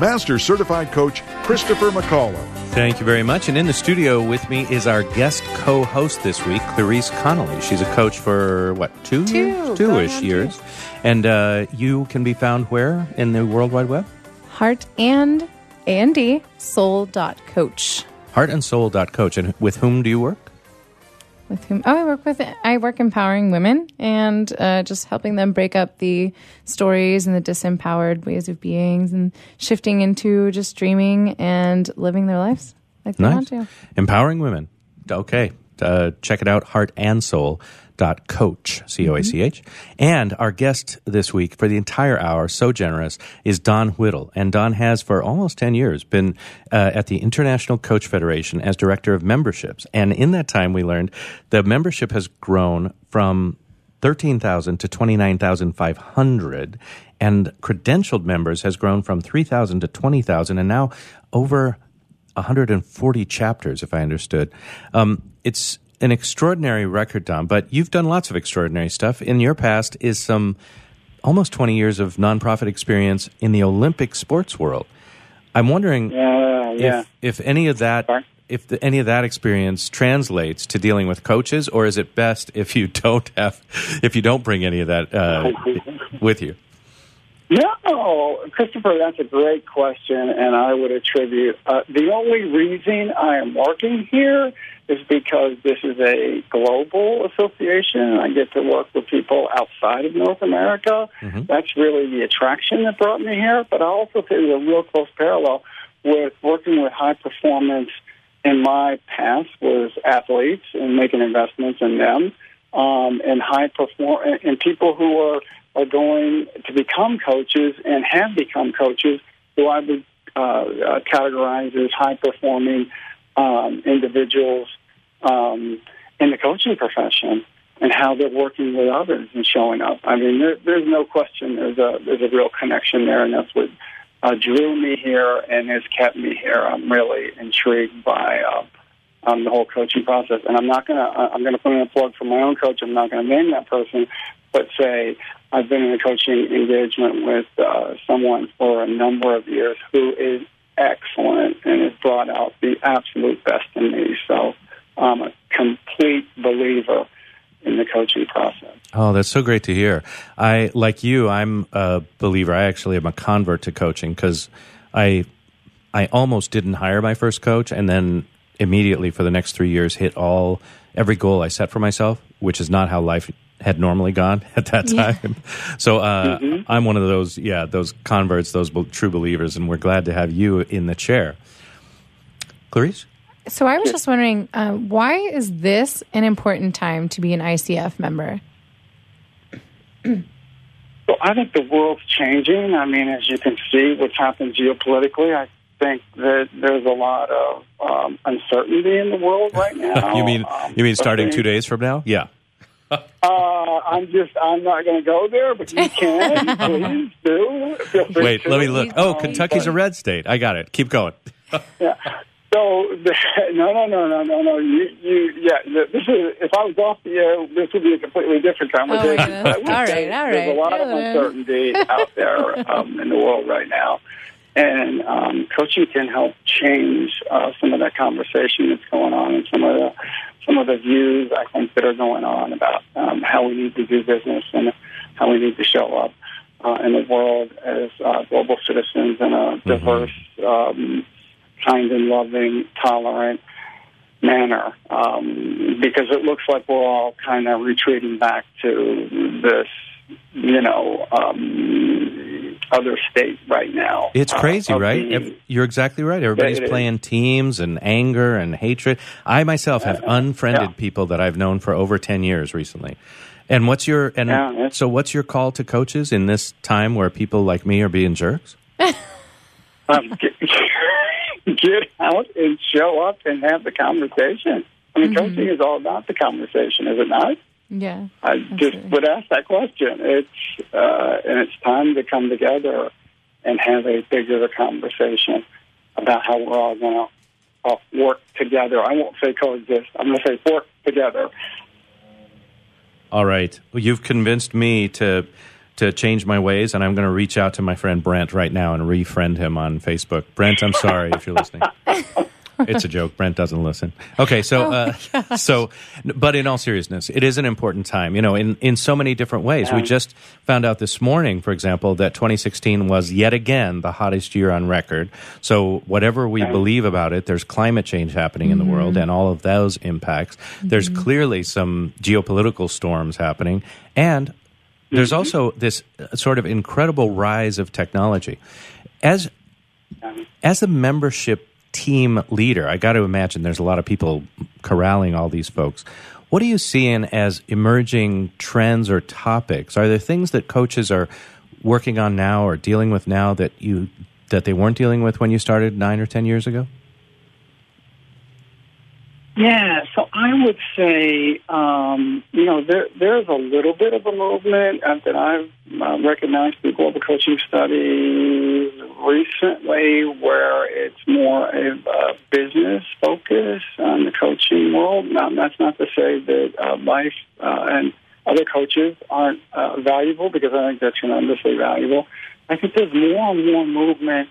Master Certified Coach Christopher McCullough. Thank you very much. And in the studio with me is our guest co host this week, Clarice Connolly. She's a coach for what, two, Two, years? going ish on two. years. And uh, you can be found where in the World Wide Web? Heart and and soul dot coach. Heartandsoul.coach. And with whom do you work? With whom? Oh, I work with I work empowering women and uh, just helping them break up the stories and the disempowered ways of beings and shifting into just dreaming and living their lives like they want to. Empowering women. Okay. Uh, check it out, heartandsoul.coach, c o a c h. And our guest this week for the entire hour, so generous, is Don Whittle. And Don has, for almost 10 years, been uh, at the International Coach Federation as director of memberships. And in that time, we learned the membership has grown from 13,000 to 29,500 and credentialed members has grown from 3,000 to 20,000 and now over 140 chapters, if I understood. Um, it's an extraordinary record, Don, but you've done lots of extraordinary stuff. In your past is some almost 20 years of nonprofit experience in the Olympic sports world. I'm wondering Yeah, yeah. if, if any of that Sorry? if the, any of that experience translates to dealing with coaches, or is it best if you don't have if you don't bring any of that uh, with you? No, Christopher, that's a great question, and I would attribute uh, the only reason I am working here is because this is a global association, and I get to work with people outside of North America. That's really the attraction that brought me here. But I also think there's a real close parallel with working with high performance in my past was athletes and making investments in them, um, and high perform and people who are are going to become coaches and have become coaches who I would uh, uh, categorize as high performing um, individuals um, in the coaching profession and how they're working with others and showing up. I mean, there, there's no question there's a there's a real connection there, and that's what uh, drew me here and has kept me here. I'm really intrigued by uh, um, the whole coaching process, and I'm not gonna I'm gonna put in a plug for my own coach. I'm not gonna name that person, but say I've been in a coaching engagement with uh, someone for a number of years who is excellent and has brought out the absolute best in me. So I'm a complete believer in the coaching process. Oh, that's so great to hear. I like you. I'm a believer. I actually am a convert to coaching because I I almost didn't hire my first coach, and then immediately for the next three years hit all every goal I set for myself, which is not how life had normally gone at that time. So uh, I'm one of those, yeah, those converts, those be- true believers, and we're glad to have you in the chair. Clarice. So I was just wondering, uh, why is this an important time to be an ICF member? Well, I think the world's changing. I mean, as you can see, what's happened geopolitically, I think that there's a lot of um, uncertainty in the world right now. you mean Um, you mean starting two days from now? Yeah. Uh, I'm just, I'm not going to go there, but you can. please do. Feel free Wait, to. let me look. Oh, Kentucky's a red state. I got it. Keep going. Yeah. So the, no, no, no, no, no, no. You, you, yeah. This is if I was off the air, this would be a completely different conversation. goodness. But I would Oh, All say right, all There's a lot of Yeah, then. uncertainty out there um, in the world right now, and um, coaching can help change uh, some of that conversation that's going on and some of the some of the views I think that are going on about um, how we need to do business and how we need to show up uh, in the world as uh, global citizens in a diverse, um, kind and loving, tolerant manner. Um, because it looks like we're all kind of retreating back to this, you know, um, other state right now. It's uh, crazy, of right? You're exactly right. Everybody's is. playing teams and anger and hatred. I myself have unfriended Yeah. people that I've known for over 10 years recently. And what's your and Yeah, so what's your call to coaches in this time where people like me are being jerks? um, get, get out and show up and have the conversation. I mean, coaching is all about the conversation, is it not? Yeah. I just Absolutely. would ask that question. It's uh, and it's time to come together and have a bigger conversation about how we're all going to uh, work together. I won't say coexist. I'm going to say work together. All right. Well, you've convinced me to to change my ways, and I'm going to reach out to my friend Brent right now and refriend him on Facebook. Brent, I'm sorry if you're listening. It's a joke. Brent doesn't listen. Okay, so uh, so, but in all seriousness, it is an important time. You know, in in so many different ways. We just found out this morning, for example, that 2016 was yet again the hottest year on record. So whatever we believe about it, there's climate change happening in the world, and all of those impacts. There's clearly some geopolitical storms happening, and there's also this uh, sort of incredible rise of technology. As as a membership team leader, I got to imagine there's a lot of people corralling all these folks. What are you seeing as emerging trends or topics? Are there things that coaches are working on now or dealing with now that you that they weren't dealing with when you started nine or ten years ago? Yeah, so I would say, um, you know, there there's a little bit of a movement uh, that I've uh, recognized through global coaching studies recently, where it's more of a business focus on the coaching world. Now, that's not to say that uh, life uh, and other coaches aren't uh, valuable, because I think they're tremendously valuable. I think there's more and more movement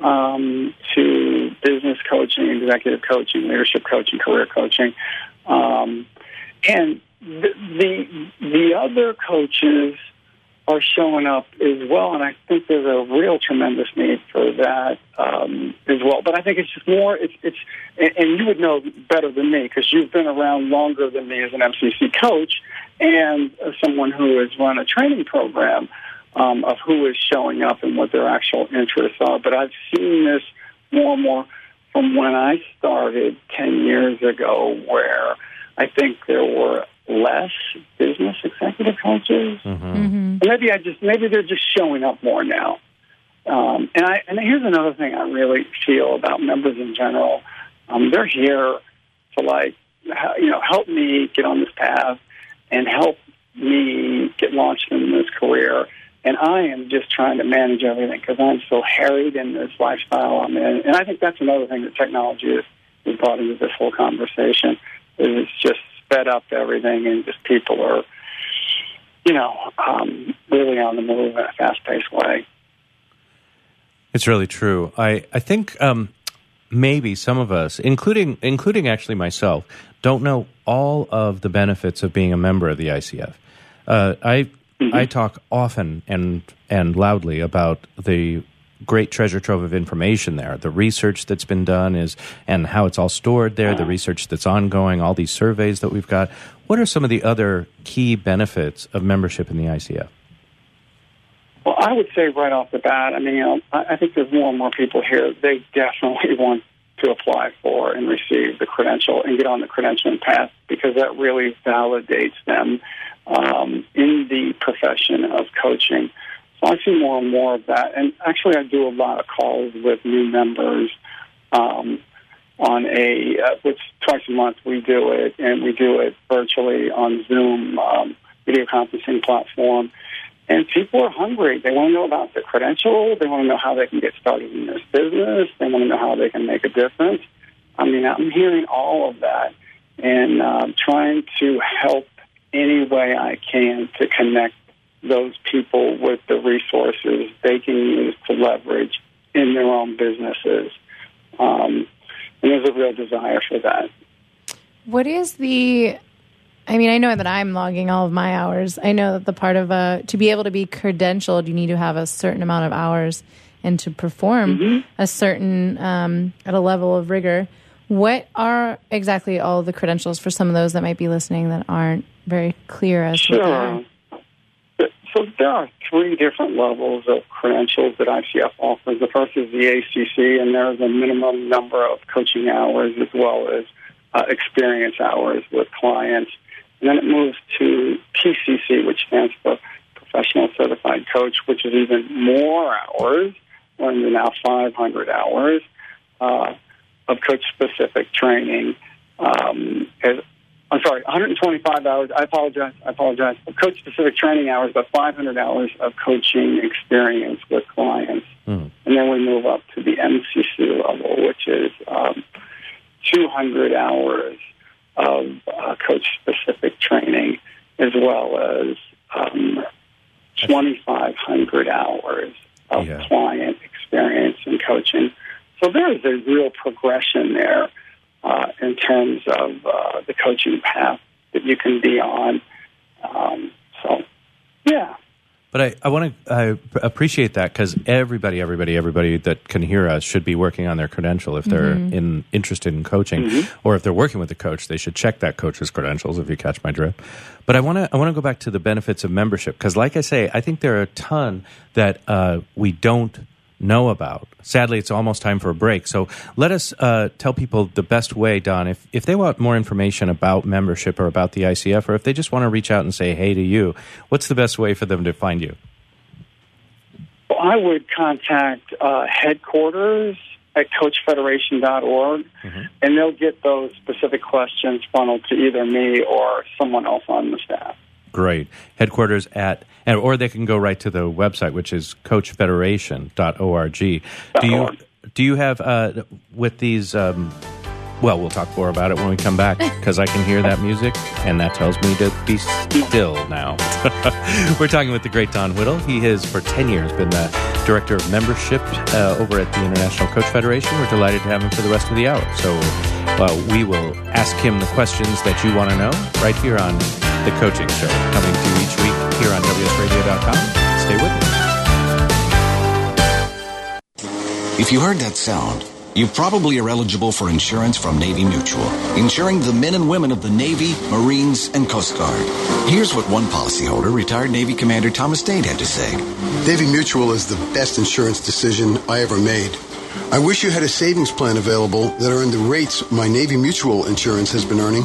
um, to business coaching, executive coaching, leadership coaching, career coaching, um, and the, the the other coaches are showing up as well, and I think there's a real tremendous need for that um, as well. But I think it's just more. It's it's and, you would know better than me because you've been around longer than me as an MCC coach and someone who has run a training program um, of who is showing up and what their actual interests are. But I've seen this more and more from when I started 10 years ago, where I think there were less business executive coaches. And Maybe I just maybe they're just showing up more now. Um, and I and here's another thing I really feel about members in general. Um, they're here to like you know help me get on this path and help me get launched in this career. And I am just trying to manage everything because I'm so harried in this lifestyle I'm in. And I think that's another thing that technology has, brought into this whole conversation. Is it's just sped up everything, and just people are, you know, um, really on the move in a fast-paced way. It's really true. I I think um, maybe some of us, including including actually myself, don't know all of the benefits of being a member of the ICF. Uh, I Mm-hmm. I talk often and and loudly about the great treasure trove of information there. The research that's been done is and how it's all stored there. The uh-huh. research that's ongoing. All these surveys that we've got. What are some of the other key benefits of membership in the ICF? Well, I would say right off the bat, I mean, you know, I I think there's more and more people here. They definitely want to apply for and receive the credential and get on the credentialing path because that really validates them um, in the profession of coaching. So I see more and more of that. And actually, I do a lot of calls with new members um, on a, uh, which twice a month we do it, and we do it virtually on Zoom um, video conferencing platform. And people are hungry. They want to know about the credential. They want to know how they can get started in this business. They want to know how they can make a difference. I mean, I'm hearing all of that and um, trying to help any way I can to connect those people with the resources they can use to leverage in their own businesses. Um, and there's a real desire for that. What is the? I mean, I know that I'm logging all of my hours. I know that the part of a to be able to be credentialed, you need to have a certain amount of hours and to perform a certain um, at a level of rigor. What are exactly all the credentials for some of those that might be listening that aren't very clear as to what they are? Sure. So there are three different levels of credentials that ICF offers. The first is the ACC, and there's a minimum number of coaching hours as well as uh, experience hours with clients. And then it moves to PCC, which stands for Professional Certified Coach, which is even more hours or now 500 hours uh, of coach-specific training. Um, as, I'm sorry, 125 hours. I apologize. I apologize. Coach-specific training hours, but 500 hours of coaching experience with clients, Mm. and then we move up to the MCC level, which is um, 200 hours of uh, coach-specific training, as well as um, 2,500 hours of Yeah. client experience and coaching. So there is a real progression there uh, in terms of uh, the coaching path that you can be on. Um, so, yeah. But I, I want to I p- appreciate that because everybody, everybody, everybody that can hear us should be working on their credential if they're in interested in coaching, or if they're working with a coach, they should check that coach's credentials. If you catch my drift. But I want to I want to go back to the benefits of membership because, like I say, I think there are a ton that uh, we don't know about. Sadly, it's almost time for a break. So let us uh, tell people the best way, Don, if, if they want more information about membership or about the ICF, or if they just want to reach out and say hey to you, what's the best way for them to find you? Well, I would contact uh, headquarters at coachfederation.org, and they'll get those specific questions funneled to either me or someone else on the staff. Great. Headquarters at, or they can go right to the website, which is coachfederation.org. Do you, do you have, uh, with these, um, well, we'll talk more about it when we come back because I can hear that music and that tells me to be still now. We're talking with the great Don Whittle. He has, for 10 years, been the director of membership uh, over at the International Coach Federation. We're delighted to have him for the rest of the hour. So uh, we will ask him the questions that you want to know right here on The Coaching Show, coming to you each week here on WSRadio.com. Stay with us. If you heard that sound, you probably are eligible for insurance from Navy Mutual, insuring the men and women of the Navy, Marines, and Coast Guard. Here's what one policyholder, retired Navy Commander Thomas Dade, had to say. Navy Mutual is the best insurance decision I ever made. I wish you had a savings plan available that earned the rates my Navy Mutual insurance has been earning.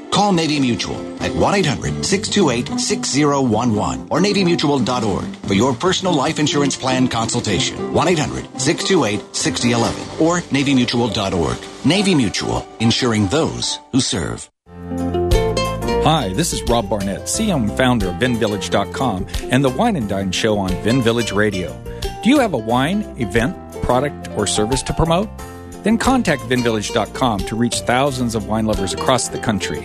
Call Navy Mutual at 1-800-628-6011 or navymutual.org for your personal life insurance plan consultation. 1-800-628-6011 or navymutual.org. Navy Mutual, insuring those who serve. Hi, this is Rob Barnett, and founder of VinVillage.com and the Wine and Dine Show on VinVillage Radio. Do you have a wine, event, product, or service to promote? Then contact VinVillage.com to reach thousands of wine lovers across the country.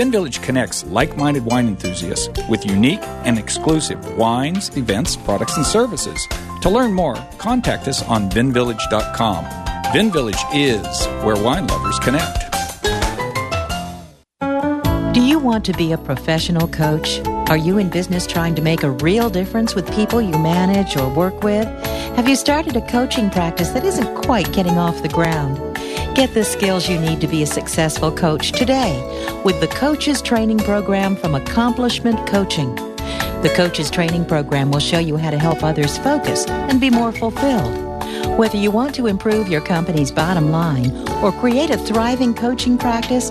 VinVillage connects like minded wine enthusiasts with unique and exclusive wines, events, products, and services. To learn more, contact us on VinVillage.com. Vin Village is where wine lovers connect. Do you want to be a professional coach? Are you in business trying to make a real difference with people you manage or work with? Have you started a coaching practice that isn't quite getting off the ground? Get the skills you need to be a successful coach today with the Coaches Training Program from Accomplishment Coaching. The Coaches Training Program will show you how to help others focus and be more fulfilled. Whether you want to improve your company's bottom line or create a thriving coaching practice,